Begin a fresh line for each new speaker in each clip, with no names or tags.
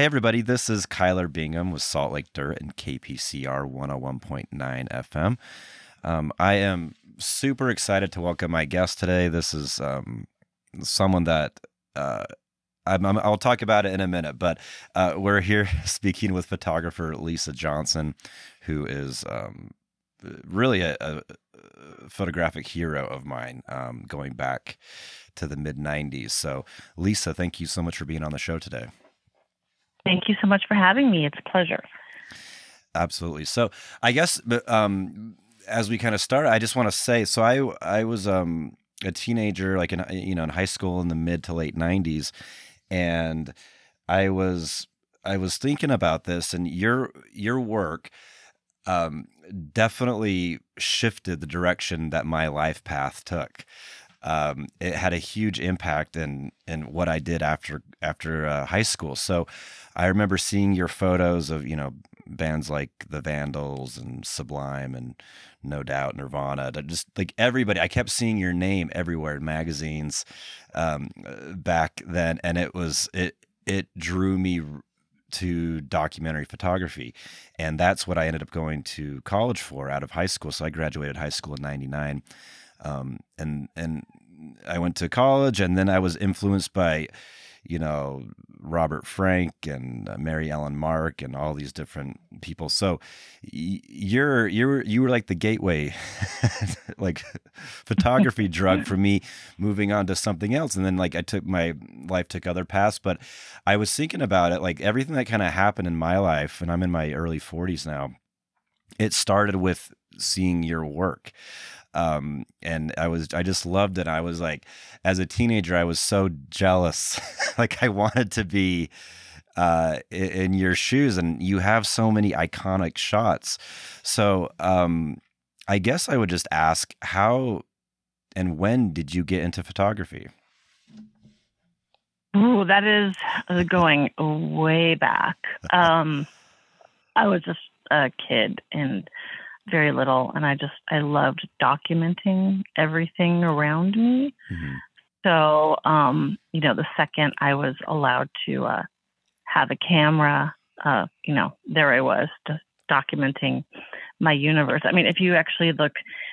hey, everybody, this is Kyler Bingham with Salt Lake Dirt and KPCR 101.9 FM. Um, I am super excited to welcome my guest today. This is um, someone that uh, i will talk about it in a minute, but uh, we're here speaking with photographer Lisa Johnson, who is um, really a, a, photographic hero of mine um, going back to the mid 90s. So, Lisa, thank you so much for being on the show today.
Thank you so much for having me. It's a pleasure.
Absolutely. So, I guess um, as we kind of start, I just want to say so I, I was um, a teenager, like in, you know, in high school in the mid to late 90s. And I was I was thinking about this and your your work um, definitely shifted the direction that my life path took. Um, it had a huge impact in in what I did after after uh, high school. So I remember seeing your photos of you know bands like the Vandals and Sublime and No Doubt, Nirvana, just like everybody. I kept seeing your name everywhere in magazines um, back then, and it was it it drew me to documentary photography. And that's what I ended up going to college for out of high school. So I graduated high school in 99. Um, and, and I went to college and then I was influenced by, you know, Robert Frank and uh, Mary Ellen Mark and all these different people. So you're you're you were like the gateway, like photography drug for me, moving on to something else. And then like I took my life took other paths, but I was thinking about it like everything that kind of happened in my life, and I'm in my early 40s now. It started with seeing your work um, and I was I just loved it. I was like, as a teenager, I was so jealous. like I wanted to be uh, in your shoes, and you have so many iconic shots. So um, I guess I would just ask how and when did you get into photography?
Oh, that is going way back. Um, I was just a kid and very little, and I just I loved documenting everything around me. Mm-hmm. So, um, you know, the second I was allowed to uh, have a camera, uh, you know, there I was just documenting my universe. I mean, if you actually look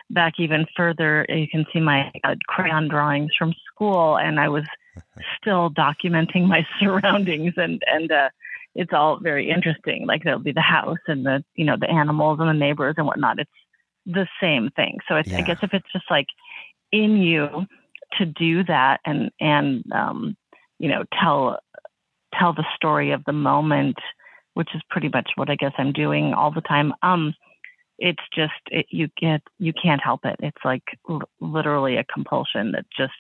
back even further, you can see my uh, crayon drawings from school, and I was still documenting my surroundings and and uh, it's all very interesting. Like there'll be the house and the you know the animals and the neighbors and whatnot. It's the same thing. So it's, yeah. I guess if it's just like in you to do that and and um, you know tell tell the story of the moment, which is pretty much what I guess I'm doing all the time. Um, it's just it, you get you can't help it. It's like l- literally a compulsion that just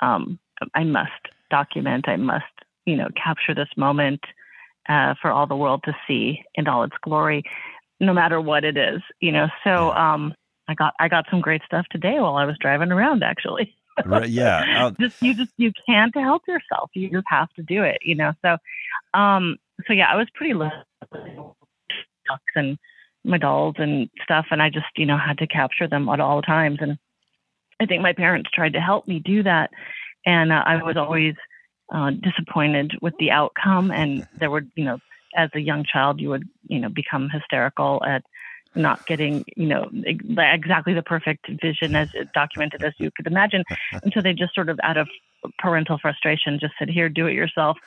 um, I must document. I must you know capture this moment uh, for all the world to see in all its glory, no matter what it is, you know. So um, I got I got some great stuff today while I was driving around, actually.
right, yeah,
just you just you can't help yourself. You just have to do it, you know. So, um, so yeah, I was pretty ducks and my dolls and stuff, and I just you know had to capture them at all times. And I think my parents tried to help me do that, and uh, I was always uh, disappointed with the outcome. And there were, you know, as a young child, you would, you know, become hysterical at not getting, you know, exactly the perfect vision as documented as you could imagine. And so they just sort of, out of parental frustration, just said, "Here, do it yourself."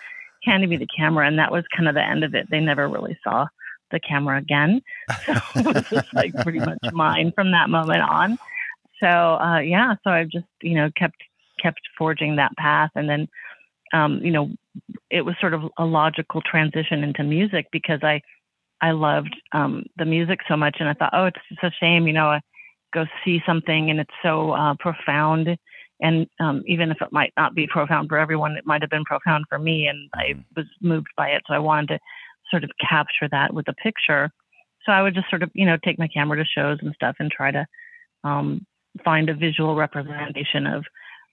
Handed me the camera, and that was kind of the end of it. They never really saw the camera again. So it was just like pretty much mine from that moment on. So uh, yeah, so I've just you know kept kept forging that path, and then um, you know, it was sort of a logical transition into music because I, I loved um, the music so much, and I thought, oh, it's just a shame, you know, I go see something and it's so uh, profound, and um, even if it might not be profound for everyone, it might have been profound for me, and I mm-hmm. was moved by it, so I wanted to sort of capture that with a picture. So I would just sort of, you know, take my camera to shows and stuff and try to um, find a visual representation of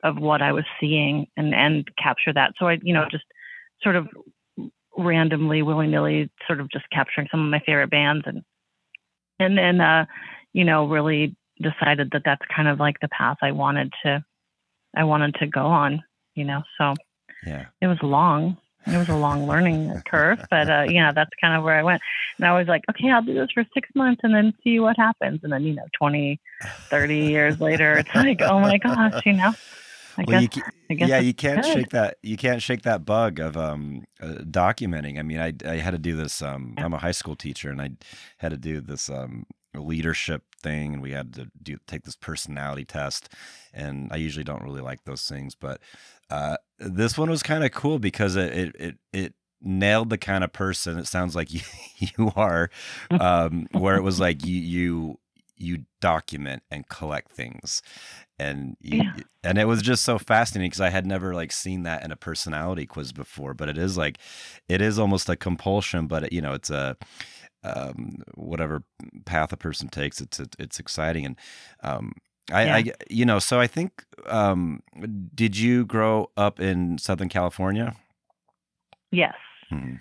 of what I was seeing and and capture that. So I, you know, just sort of randomly, willy nilly, sort of just capturing some of my favorite bands and and then uh, you know, really decided that that's kind of like the path I wanted to I wanted to go on, you know. So
yeah,
it was long. it was a long learning curve, but uh, yeah, that's kind of where I went. And I was like, okay, I'll do this for six months and then see what happens. And then, you know, 20, 30 years later, it's like, oh my gosh, you know. I
well,
guess,
you,
guess
yeah, you can't
good.
shake that. You can't shake that bug of um, uh, documenting. I mean, I I had to do this. Um, I'm a high school teacher, and I had to do this um, leadership thing, and we had to do take this personality test. And I usually don't really like those things, but uh, this one was kind of cool because it it it, it nailed the kind of person it sounds like you, you are um, where it was like you you you document and collect things and you,
Yeah.
and it was just so fascinating because i had never like seen that in a personality quiz before but it is like it is almost a compulsion but you know it's a um, whatever path a person takes it's it's exciting and um, I,
Yeah.
I you know so i think um, did you grow up in southern california
Yes.
Hmm.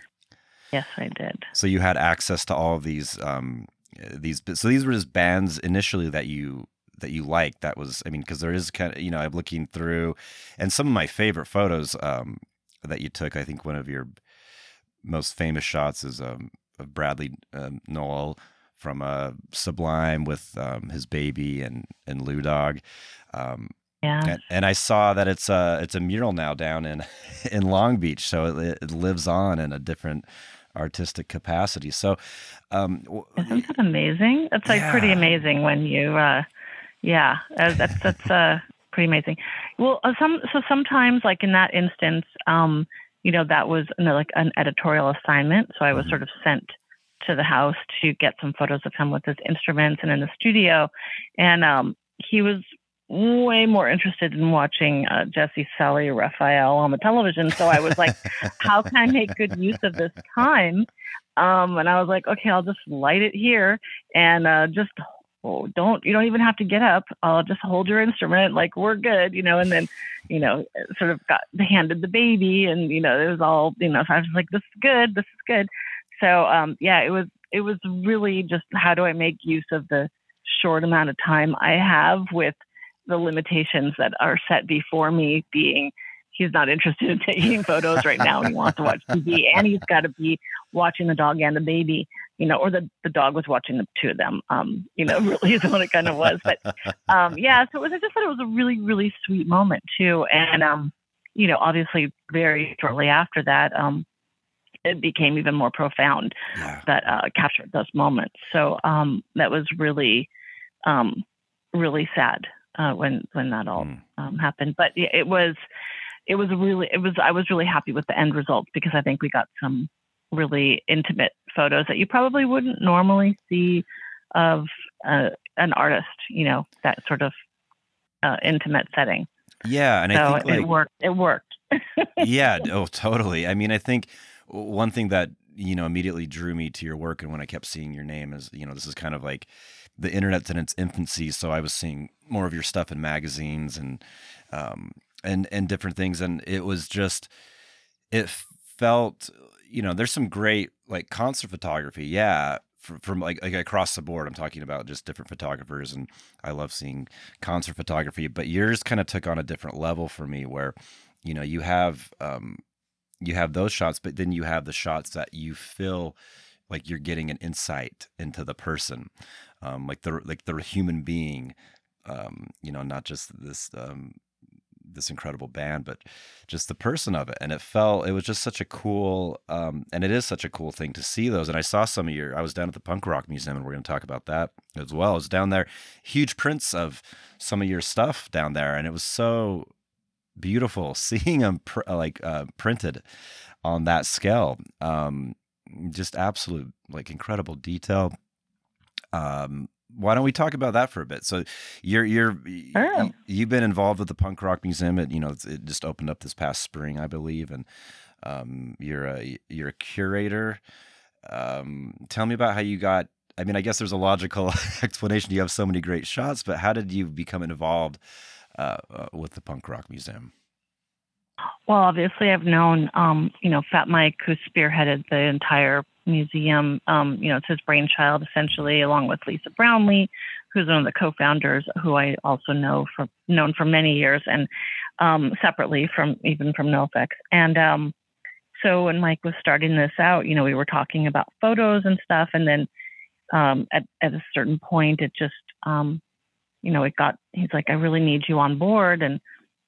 Yes, I did.
So you had access to all of these um these so these were just bands initially that you that you like that was I mean because there is kind of you know I'm looking through and some of my favorite photos um that you took I think one of your most famous shots is um of Bradley um, Nowell from uh, Sublime with um, his baby and and Lou Dog um
Yeah.
and, and I saw that it's a it's a mural now down in in Long Beach, so it, it lives on in a different artistic capacity. So, um,
Isn't that amazing? It's like pretty amazing when you, uh, yeah, uh, that's that's uh, pretty amazing. Well, uh, some so sometimes like in that instance, um, you know, that was you know, like an editorial assignment. So I was
Mhm.
sort of sent to the house to get some photos of him with his instruments and in the studio, and um, he was way more interested in watching uh, Jesse, Sally, Raphael on the television. So I was like, how can I make good use of this time? Um, and I was like, okay, I'll just light it here and uh, just oh, don't you don't even have to get up. I'll just hold your instrument, like we're good, you know. And then, you know, sort of got handed the baby, and you know, it was all you know. So I was like, this is good, this is good. So um, yeah, it was it was really just how do I make use of the short amount of time I have with the limitations that are set before me being he's not interested in taking photos right now he wants to watch TV and he's got to be watching the dog and the baby, you know, or the, the dog was watching the two of them, um, you know, really is what it kind of was. But um, yeah, so it was, I just thought it was a really, really sweet moment too. And, um, you know, obviously very shortly after that, um, it became even more profound
yeah,
that uh, captured those moments. So um, that was really, um, really sad uh, when when that all
Mm.
um, happened. But yeah, it was, it was really, it was. I was really happy with the end result because I think we got some really intimate photos that you probably wouldn't normally see of uh, an artist. You know, that sort of uh, intimate setting.
yeah, and
so
I think
it worked. It worked.
yeah, oh, totally. I mean, I think one thing that you know immediately drew me to your work, and when I kept seeing your name, is you know this is kind of like the internet's in its infancy, so I was seeing more of your stuff in magazines and um, and and different things, and it was just it felt you know there's some great like concert photography, yeah. fr- From like, like across the board, I'm talking about just different photographers, and I love seeing concert photography. But yours kind of took on a different level for me, where you know you have um you have those shots but then you have the shots that you feel like you're getting an insight into the person um like the like the human being um you know not just this um this incredible band but just the person of it. And it felt it was just such a cool um and it is such a cool thing to see those. And i saw some of your i was down at the punk rock museum and we're going to talk about that as well. I was down there huge prints of some of your stuff down there and it was so beautiful seeing them pr- like uh, printed on that scale. Um just absolute like incredible detail. Um why don't we talk about that for a bit? So you're you're you've been involved with the punk rock museum it you know it just opened up this past spring i believe and um you're a you're a curator. Um tell me about how you got i mean i guess there's a logical explanation. You have so many great shots but how did you become involved uh, uh, with the punk rock museum?
Well, obviously, I've known, um, you know, Fat Mike, who spearheaded the entire museum. Um, you know, it's his brainchild, essentially, along with Lisa Brownlee, who's one of the co-founders, who I also know for known for many years, and um, separately from even from NOFX. And um, so when Mike was starting this out, you know, we were talking about photos and stuff, and then um, at at a certain point, it just, um, you know, it got. He's like, I really need you on board, and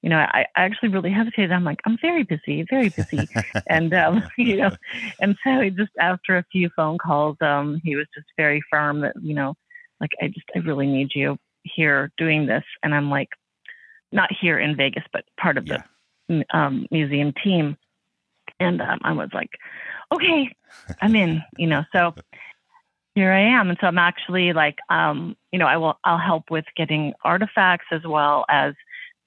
you know, I, I actually really hesitated. I'm like, I'm very busy, very busy, and um, you know, and so he just after a few phone calls, um, he was just very firm that you know, like I just I really need you here doing this, and I'm like, not here in Vegas, but part of
Yeah.
the um, museum team, and um, I was like, okay, I'm in, you know, so here I am, and so I'm actually like, um, you know, I will I'll help with getting artifacts as well as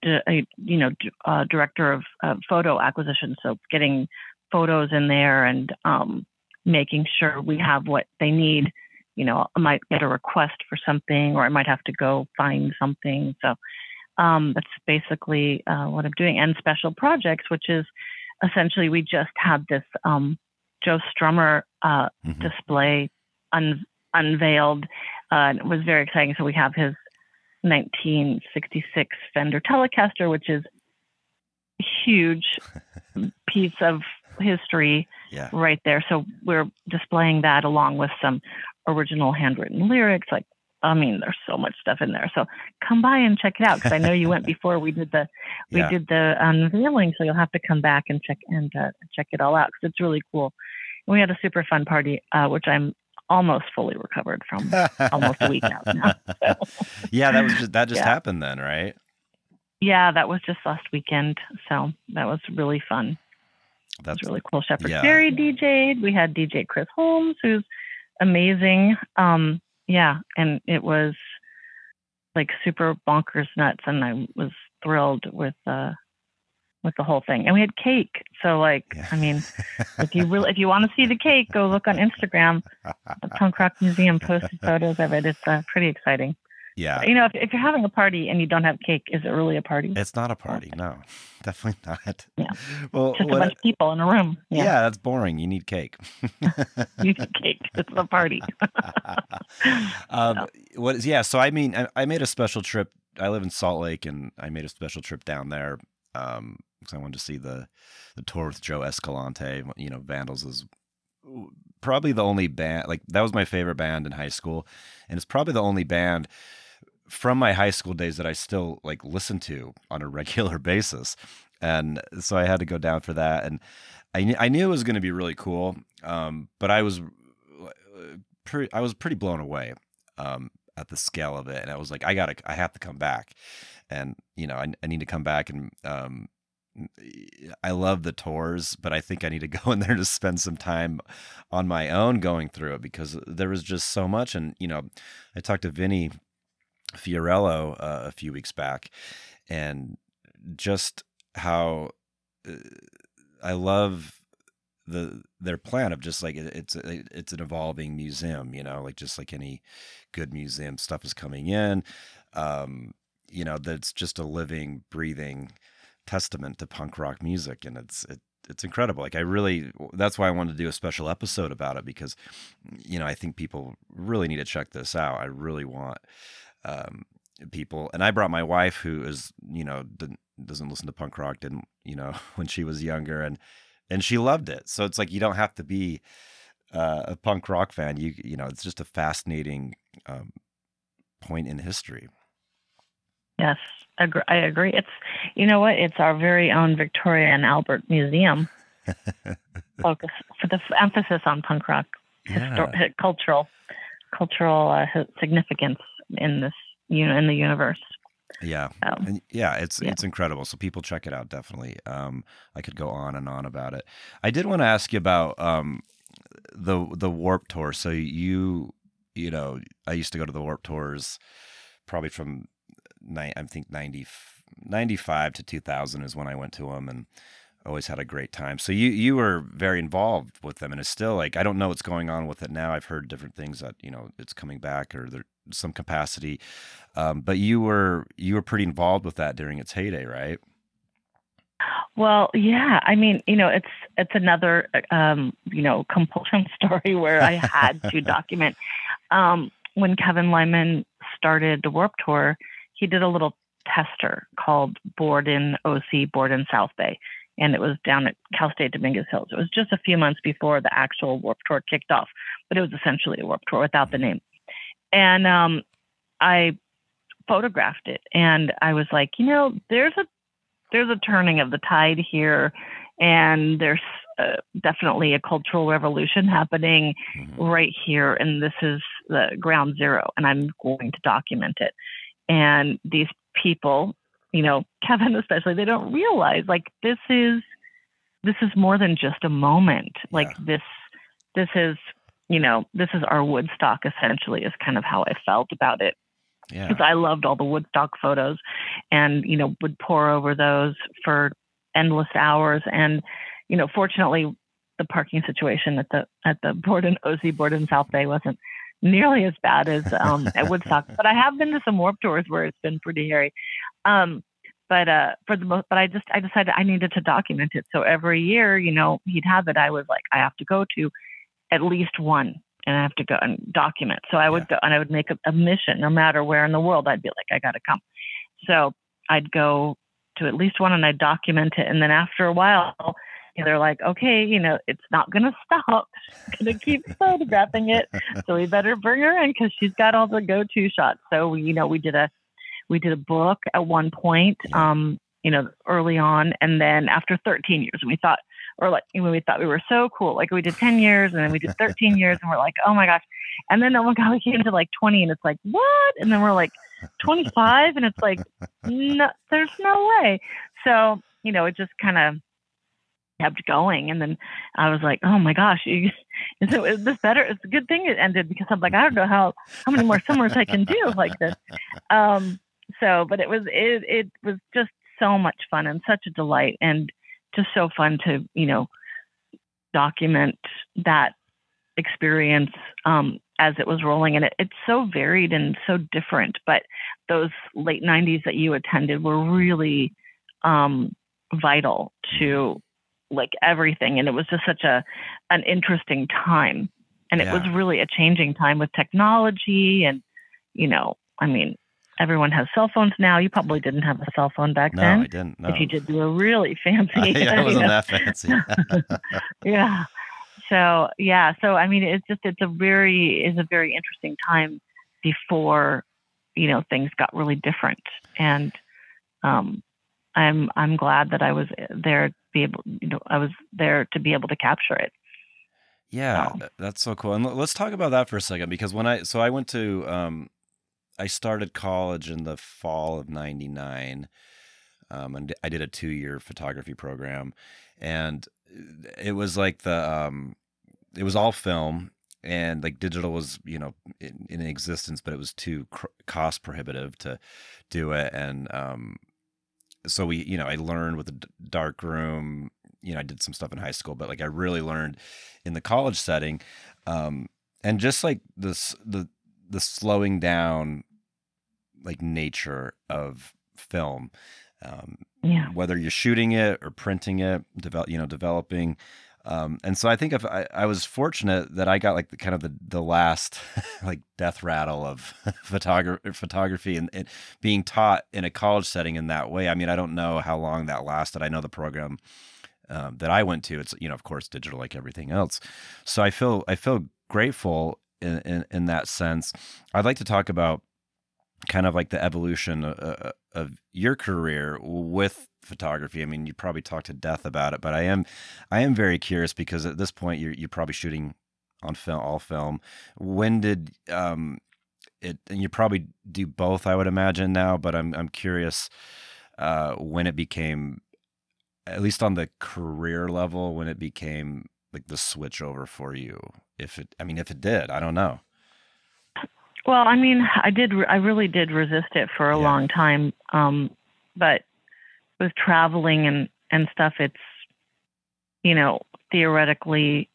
a, you know, uh, director of uh, photo acquisition. So getting photos in there and um, making sure we have what they need. You know, I might get a request for something, or I might have to go find something. So um, that's basically uh, what I'm doing. And special projects, which is essentially we just had this um, Joe Strummer uh,
Mhm.
display un- unveiled. Uh, and it was very exciting. So we have his 1966 Fender Telecaster, which is a huge piece of history
Yeah.
right there. So we're displaying that along with some original handwritten lyrics. Like, I mean, there's so much stuff in there. So come by and check it out because I know you went before we did the we
Yeah.
did the unveiling. So you'll have to come back and check and uh, check it all out because it's really cool. And we had a super fun party, uh, which I'm almost fully recovered from. almost a week out now,
yeah, that was just that just
Yeah.
happened then, right?
Yeah, that was just last weekend. So that was really fun.
That's
was really cool. Shepard
yeah.
Fairey DJ'd. We had DJ Chris Holmes, who's amazing. Um, yeah, and it was like super bonkers nuts, and I was thrilled with uh, with the whole thing. And we had cake. So like,
Yeah.
I mean, if you really if you want to see the cake, go look on Instagram. The Punk Rock Museum posted photos of it. It's uh, pretty exciting.
yeah.
You know, if, if you're having a party and you don't have cake, is it really a party?
It's not a party, no, definitely not.
Yeah.
Well,
Just a bunch of people in a room.
yeah.
Yeah,
that's boring. You need cake.
you need cake. It's a party.
um, what is yeah? So I mean, I, I made a special trip. I live in Salt Lake, and I made a special trip down there um, because I wanted to see the the tour with Joe Escalante. You know, Vandals is probably the only band. Like that was my favorite band in high school, and it's probably the only band from my high school days that I still like listen to on a regular basis. And so I had to go down for that, and I I knew it was going to be really cool. Um, but I was uh, pretty, I was pretty blown away um, at the scale of it, and I was like, I gotta, I have to come back, and you know, I, I need to come back, and um, I love the tours, but I think I need to go in there to spend some time on my own going through it because there was just so much, and you know, I talked to Vinnie Fiorello uh, a few weeks back, and just how uh, I love the their plan of just like it, it's it's an evolving museum, you know, like just like any good museum stuff is coming in, um, you know, that's just a living, breathing testament to punk rock music, and it's it, it's incredible. Like I really, that's why I wanted to do a special episode about it because, you know, I think people really need to check this out. I really want um, people, and I brought my wife, who is you know doesn't listen to punk rock, didn't you know when she was younger, and and she loved it. So it's like you don't have to be uh, a punk rock fan. You you know, it's just a fascinating um, point in history.
Yes, I agree. It's you know what? It's our very own Victoria and Albert Museum. Focus for the emphasis on punk rock histor- hi- cultural cultural uh, significance in this you know in the universe.
Yeah.
Um,
And yeah, it's
Yeah.
it's incredible. So people check it out definitely. Um, I could go on and on about it. I did want to ask you about um, the the Warped Tour. So you you know, I used to go to the Warped Tours probably from I think 90, 95 to 2000 is when I went to them and always had a great time. So you you were very involved with them and it's still like I don't know what's going on with it now. I've heard different things that, you know, it's coming back or there's some capacity. Um, but you were you were pretty involved with that during its heyday, right?
Well, yeah. I mean, you know, it's it's another um, you know compulsion story where I had to document. Um, when Kevin Lyman started the Warped Tour, he did a little tester called Board in OC, Board in South Bay, and it was down at Cal State Dominguez Hills. It was just a few months before the actual Warped Tour kicked off, but it was essentially a Warped Tour without the name. And um, I photographed it, and I was like, you know, there's a there's a turning of the tide here, and there's uh, definitely a cultural revolution happening mm-hmm. right here, and this is the ground zero, and I'm going to document it. And these people you know, Kevin especially, they don't realize like this is this is more than just a moment. Like yeah. this this is, you know, this is our Woodstock essentially is kind of how I felt about it. Yeah. Because I loved all the Woodstock photos and, you know, would pour over those for endless hours. And, you know, fortunately the parking situation at the at the Board in OC Board in South Bay wasn't nearly as bad as um, at Woodstock, but I have been to some warped tours where it's been pretty hairy. Um, but uh, for the most, but I just I decided I needed to document it. So every year, you know, he'd have it. I was like, I have to go to at least one, and I have to go and document. So I would yeah. go and I would make a, a mission, no matter where in the world. I'd be like, I got to come. So I'd go to at least one, and I'd document it. And then after a while, they're like, okay, you know, it's not going to stop. going to keep photographing it. So we better bring her in because she's got all the go-to shots. So we, you know, we did a we did a book at one point, um, you know, early on, and then after 13 years, and we thought, or like when we thought we were so cool, like we did 10 years, and then we did 13 years, and we're like, oh my gosh, and then oh my god, we came to like 20, and it's like what? And then we're like 25, and it's like, no, there's no way. So you know, it just kind of kept going. And then I was like, oh my gosh, is, it, is this better? It's a good thing it ended because I'm like, I don't know how, how many more summers I can do like this. Um, so, but it was, it, it was just so much fun and such a delight and just so fun to, you know, document that experience um, as it was rolling. And it, it's so varied and so different. But those late 90s that you attended were really um, vital to like everything and it was just such a an interesting time. And yeah. it was really a changing time with technology and you know i mean everyone has cell phones now. You probably didn't have a cell phone back
no,
then
i didn't no.
if you did do a really fancy
yeah, it wasn't that fancy.
Yeah. So yeah so i mean it's just it's a very is a very interesting time before you know things got really different. And um I'm I'm glad that I was there to be able you know I was there to be able to capture it.
Yeah, so. that's so cool. And let's talk about that for a second because when I so I went to um I started college in the fall of 99. Um, and I did a two year photography program and it was like the um it was all film and like digital was you know in, in existence but it was too cr- cost prohibitive to do it and um so we you know i learned with the dark room you know i did some stuff in high school but like i really learned in the college setting um and just like this the the slowing down like nature of film um
yeah.
whether you're shooting it or printing it develop you know developing um, and so I think if I, I, was fortunate that I got like the kind of the, the last like death rattle of photography, photography and, and, being taught in a college setting in that way. I mean, I don't know how long that lasted. I know the program um, that I went to, it's, you know, of course, digital like everything else. So I feel, I feel grateful in, in, in that sense. I'd like to talk about kind of like the evolution of, uh, uh, of your career with photography. I mean, you probably talked to death about it, but I am, I am very curious because at this point you're you're probably shooting on film, all film. When did um, it? And you probably do both, I would imagine now. But I'm I'm curious uh, when it became, at least on the career level, when it became like the switch over for you. If it, I mean, if it did, I don't know.
Well, I mean, I did. I really did resist it for a yeah. long time. Um, but with traveling and and stuff, it's you know theoretically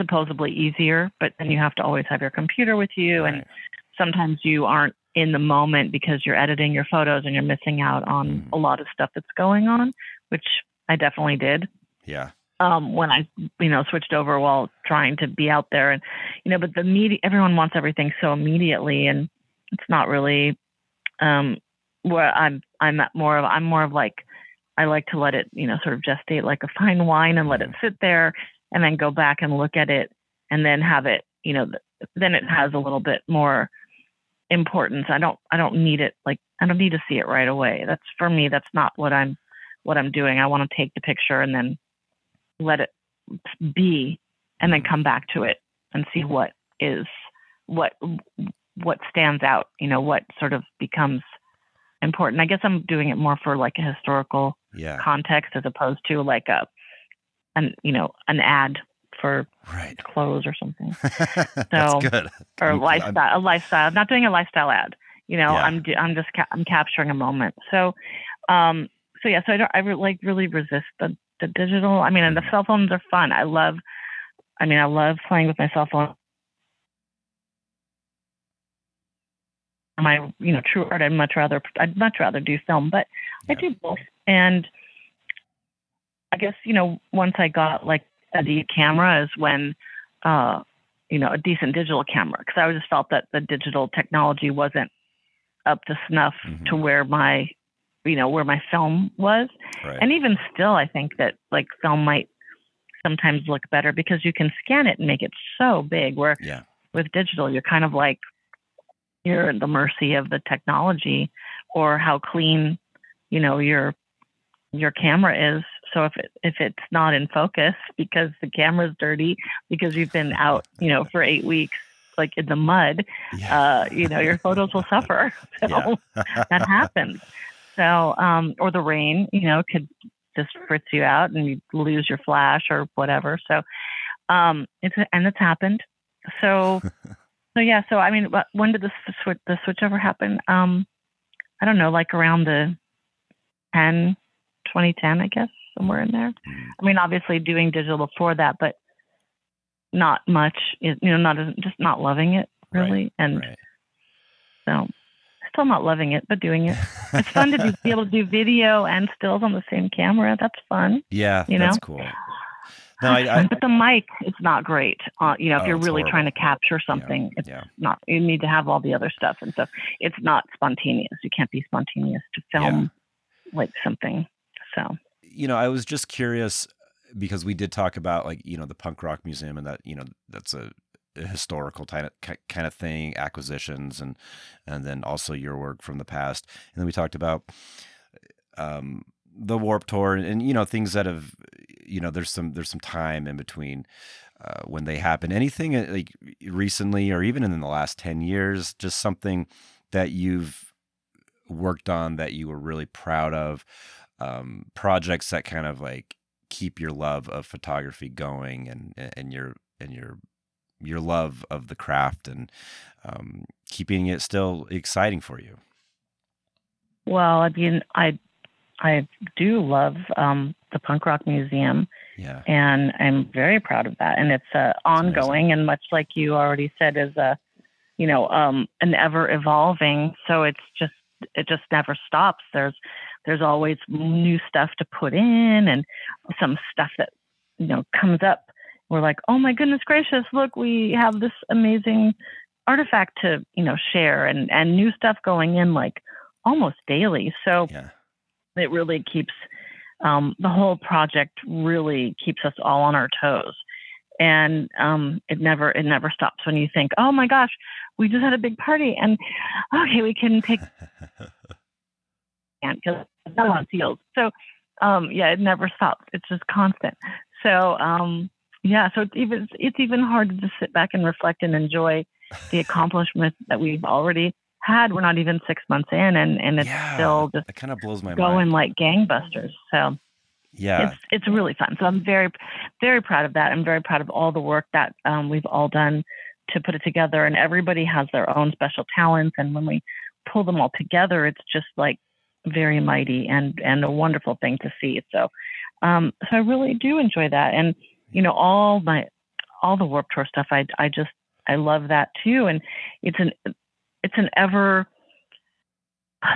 supposedly easier, but then you have to always have your computer with you, right. and sometimes you aren't in the moment because you're editing your photos and you're missing out on mm. a lot of stuff that's going on, which I definitely did.
Yeah.
Um, when I, you know, switched over while trying to be out there, and you know, but the media, everyone wants everything so immediately, and it's not really um, where I'm I'm more of I'm more of like I like to let it, you know, sort of gestate like a fine wine and let it sit there and then go back and look at it and then have it, you know, then it has a little bit more importance. I don't I don't need it like I don't need to see it right away. That's for me that's not what I'm what I'm doing. I want to take the picture and then let it be and then come back to it and see what is what what stands out, you know, what sort of becomes important. I guess I'm doing it more for like a historical
Yeah.
context as opposed to like a an you know, an ad for
Right.
clothes or something.
That's
So-
good.
Or a
I'm- I'm-
lifestyle a lifestyle. I'm not doing a lifestyle ad. You know,
Yeah.
I'm I'm just ca- I'm capturing a moment. So um so yeah, so I don't I re- like really resist the the digital. I mean, and the
Mhm.
cell phones are fun. I love I mean, I love playing with my cell phone. My, you know, true art. I'd much rather, I'd much rather do film, but I do both. And I guess you know, once I got like a D camera is when, uh, you know, a decent digital camera because I just felt that the digital technology wasn't up to snuff to
Mhm.
where my, you know, where my film was.
Right.
And even still, I think that like film might sometimes look better because you can scan it and make it so big. Where
yeah.
with digital, you're kind of like you're at the mercy of the technology or how clean, you know, your your camera is. So if it, if it's not in focus because the camera's dirty because you've been out, you know, for eight weeks like in the mud,
Yeah.
uh, you know, your photos will suffer. So
Yeah.
that happens. So, um, or the rain, you know, could just fritz you out and you lose your flash or whatever. So, um, it's and it's happened. So, so yeah. So I mean, when did the switch the switch ever happen? Um, I don't know, like around the 10, 2010, I guess, somewhere in there.
Mm.
I mean, obviously doing digital before that, but not much. You know, not just not loving it
Right,
really, and
Right.
so still not loving it, but doing it. It's fun to do, be able to do video and stills on the same camera. That's fun.
yeah.
you
that's
know?
cool. No, I, I
but the mic is not great. Uh, you know, if
Oh,
you're really
horrible.
trying to capture something, it's
yeah.
not. You need to have all the other stuff and stuff. It's not spontaneous. You can't be spontaneous to film like something. So
you know, I was just curious because we did talk about like you know the punk rock museum and that you know that's a historical kind of kind of thing, acquisitions and and then also your work from the past, and then we talked about um, the Warped Tour and, and you know things that have you know there's some there's some time in between. Uh, when they happen, anything uh, like recently or even in the last 10 years, just something that you've worked on that you were really proud of, um, projects that kind of like keep your love of photography going and and your and your your love of the craft and um, keeping it still exciting for you.
well, I mean, I I do love um, the punk rock museum.
Yeah,
and I'm very proud of that. And it's uh, ongoing, and much like you already said, is a you know um, an ever evolving. So it's just it just never stops. There's there's always new stuff to put in, and some stuff that you know comes up. We're like, oh my goodness gracious, look, we have this amazing artifact to you know share, and and new stuff going in like almost daily. So
yeah,
it really keeps um, the whole project really keeps us all on our toes. And um, it never it never stops when you think oh my gosh we just had a big party and okay we can take because it's not on seals. So um, yeah it never stops. It's just constant. So um, yeah so it's even it's even hard to sit back and reflect and enjoy the accomplishments that we've already had we're not even six months in and and it's
Yeah,
still just
kind of blows my
going
mind.
like gangbusters. So
Yeah,
it's it's really fun. So I'm very very proud of that. I'm very proud of all the work that um, we've all done to put it together. And everybody has their own special talents. And when we pull them all together, it's just like very mighty and and a wonderful thing to see. So um, so I really do enjoy that. And you know all my all the Warped Tour stuff. I I just I love that too. And it's an it's an ever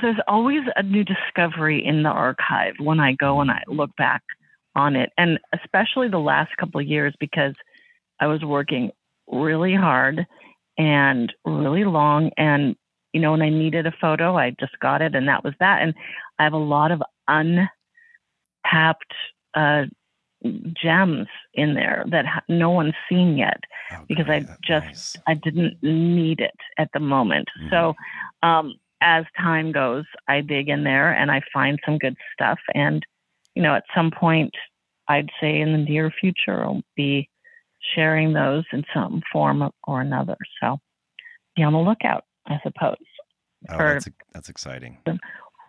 there's always a new discovery in the archive when I go and I look back on it, and especially the last couple of years because I was working really hard and really long, and you know, when I needed a photo, I just got it, and that was that. And I have a lot of untapped uh, gems in there that no one's seen yet because I just
Nice.
I didn't need it at the moment. So um, as time goes, I dig in there and I find some good stuff. And you know, at some point, I'd say in the near future, I'll be sharing those in some form or another. So be on the lookout, I suppose.
Oh, that's that's exciting.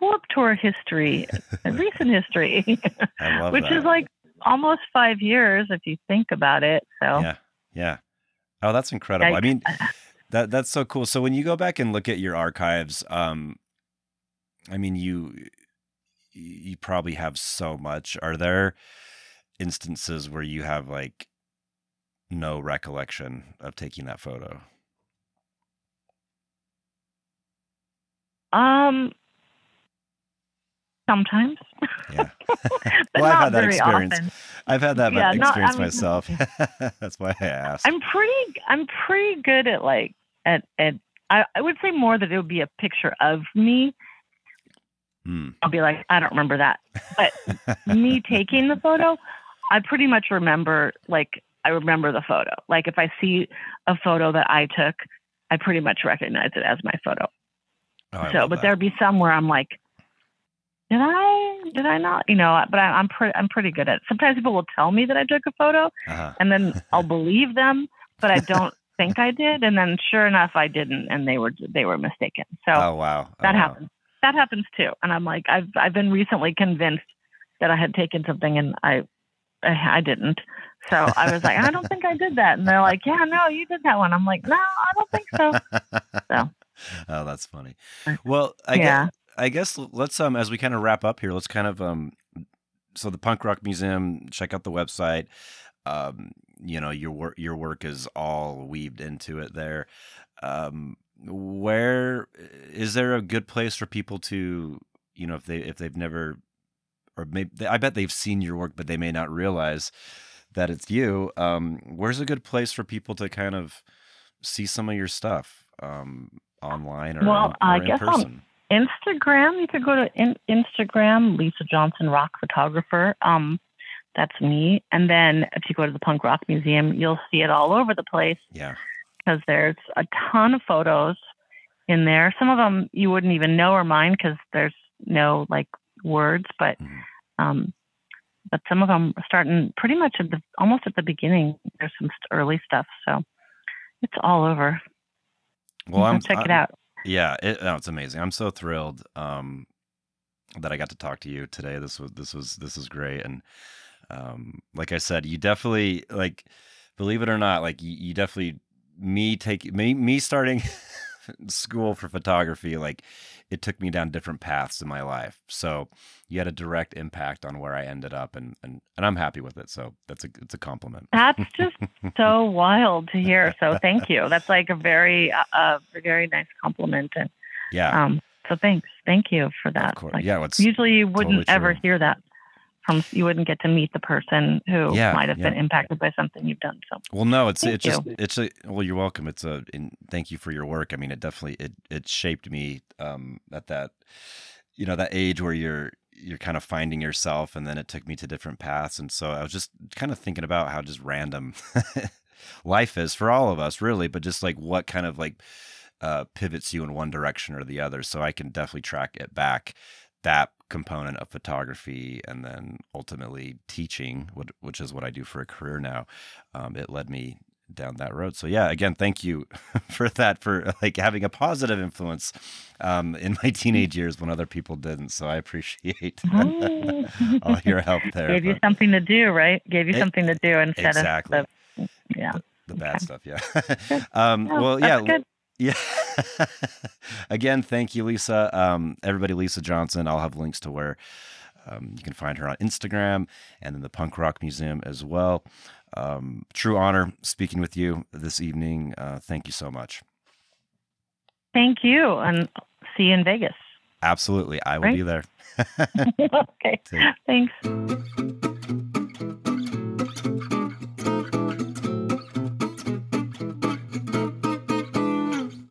Warped Tour history, recent history,
I love
which
that.
is like almost five years if you think about it. So
Yeah, yeah. Oh, that's incredible. I
Like,
mean, that that's so cool. So when you go back and look at your archives, um, I mean, you you probably have so much. Are there instances where you have like no recollection of taking that photo?
um, sometimes,
Yeah. Well, I've
not
had that experience.
often.
I've had that
Yeah,
experience
mean-
myself. that's why I asked.
I'm pretty I'm pretty good at like at at I, I would say more that it would be a picture of me.
Hmm.
I'll be like, I don't remember that. But me taking the photo, I pretty much remember like I remember the photo. Like if I see a photo that I took, I pretty much recognize it as my photo.
Oh,
so, but
that.
there'd be some where I'm like, did I? Did I not? You know, but I, I'm pretty. I'm pretty good at. It. Sometimes people will tell me that I took a photo,
Uh-huh.
and then I'll believe them, but I don't think I did. And then, sure enough, I didn't, and they were they were mistaken. So
Oh wow. Oh,
that
wow.
happens. That happens too. And I'm like, I've I've been recently convinced that I had taken something, and I I, I didn't. So I was like, I don't think I did that. And they're like, Yeah, no, you did that one. I'm like, No, I don't think so. So.
oh, that's funny. Well, I
Yeah.
guess, I guess let's um as we kind of wrap up here, let's kind of um so the Punk Rock Museum, check out the website. Um, you know, your work your work is all weaved into it there. Um where is there a good place for people to, you know, if they if they've never or maybe I bet they've seen your work but they may not realize that it's you. Um where's a good place for people to kind of see some of your stuff um online or,
Well,
in, or
I guess on-
person?
Instagram, you could go to in- Instagram, Lisa Johnson Rock Photographer. Um, that's me. And then if you go to the Punk Rock Museum, you'll see it all over the place
Yeah.
because there's a ton of photos in there. Some of them you wouldn't even know are mine because there's no like words, but
Mhm.
um, but some of them are starting pretty much at the almost at the beginning. There's some early stuff, so it's all over.
Well, I'm
check it
I'm-
out.
Yeah, it, oh, it's amazing. I'm so thrilled um, that I got to talk to you today. This was this was this is great, and um, like I said, you definitely like, believe it or not, like you, you definitely me take me me starting school for photography. Like it took me down different paths in my life. So you had a direct impact on where I ended up, and and and I'm happy with it. So that's a it's a compliment.
That's just so wild to hear. So thank you. That's like a very, uh, a very nice compliment. And
Yeah,
um, so thanks, thank you for that. Like,
yeah, it's
usually you wouldn't
totally
ever
true.
hear that from. You wouldn't get to meet the person who
Yeah,
might have been impacted by something you've done. So
Well, no, it's
Thank
it's just it's a well, you're welcome. It's a and thank you for your work. I mean, it definitely it it shaped me um at that you know that age where you're you're kind of finding yourself, and then it took me to different paths. And so I was just kind of thinking about how just random life is for all of us, really, but just like what kind of like uh, pivots you in one direction or the other. So I can definitely track it back that component of photography and then ultimately teaching, which, which is what I do for a career now. Um, it led me down that road. So yeah, again, thank you for that, for like having a positive influence um, in my teenage years when other people didn't. So I appreciate all your help there.
Gave you something to do, right? Gave you
It-
something to do instead
exactly.
of the, yeah.
the bad
okay.
stuff, yeah. um, well, yeah,
good.
yeah. Again, thank you, Lisa. Um, everybody, Lisa Johnson. I'll have links to where um, you can find her on Instagram and then the Punk Rock Museum as well. Um, true honor speaking with you this evening. Uh, thank you so much.
Thank you, and see you in Vegas.
Absolutely, I will
Great.
be there.
okay, thanks.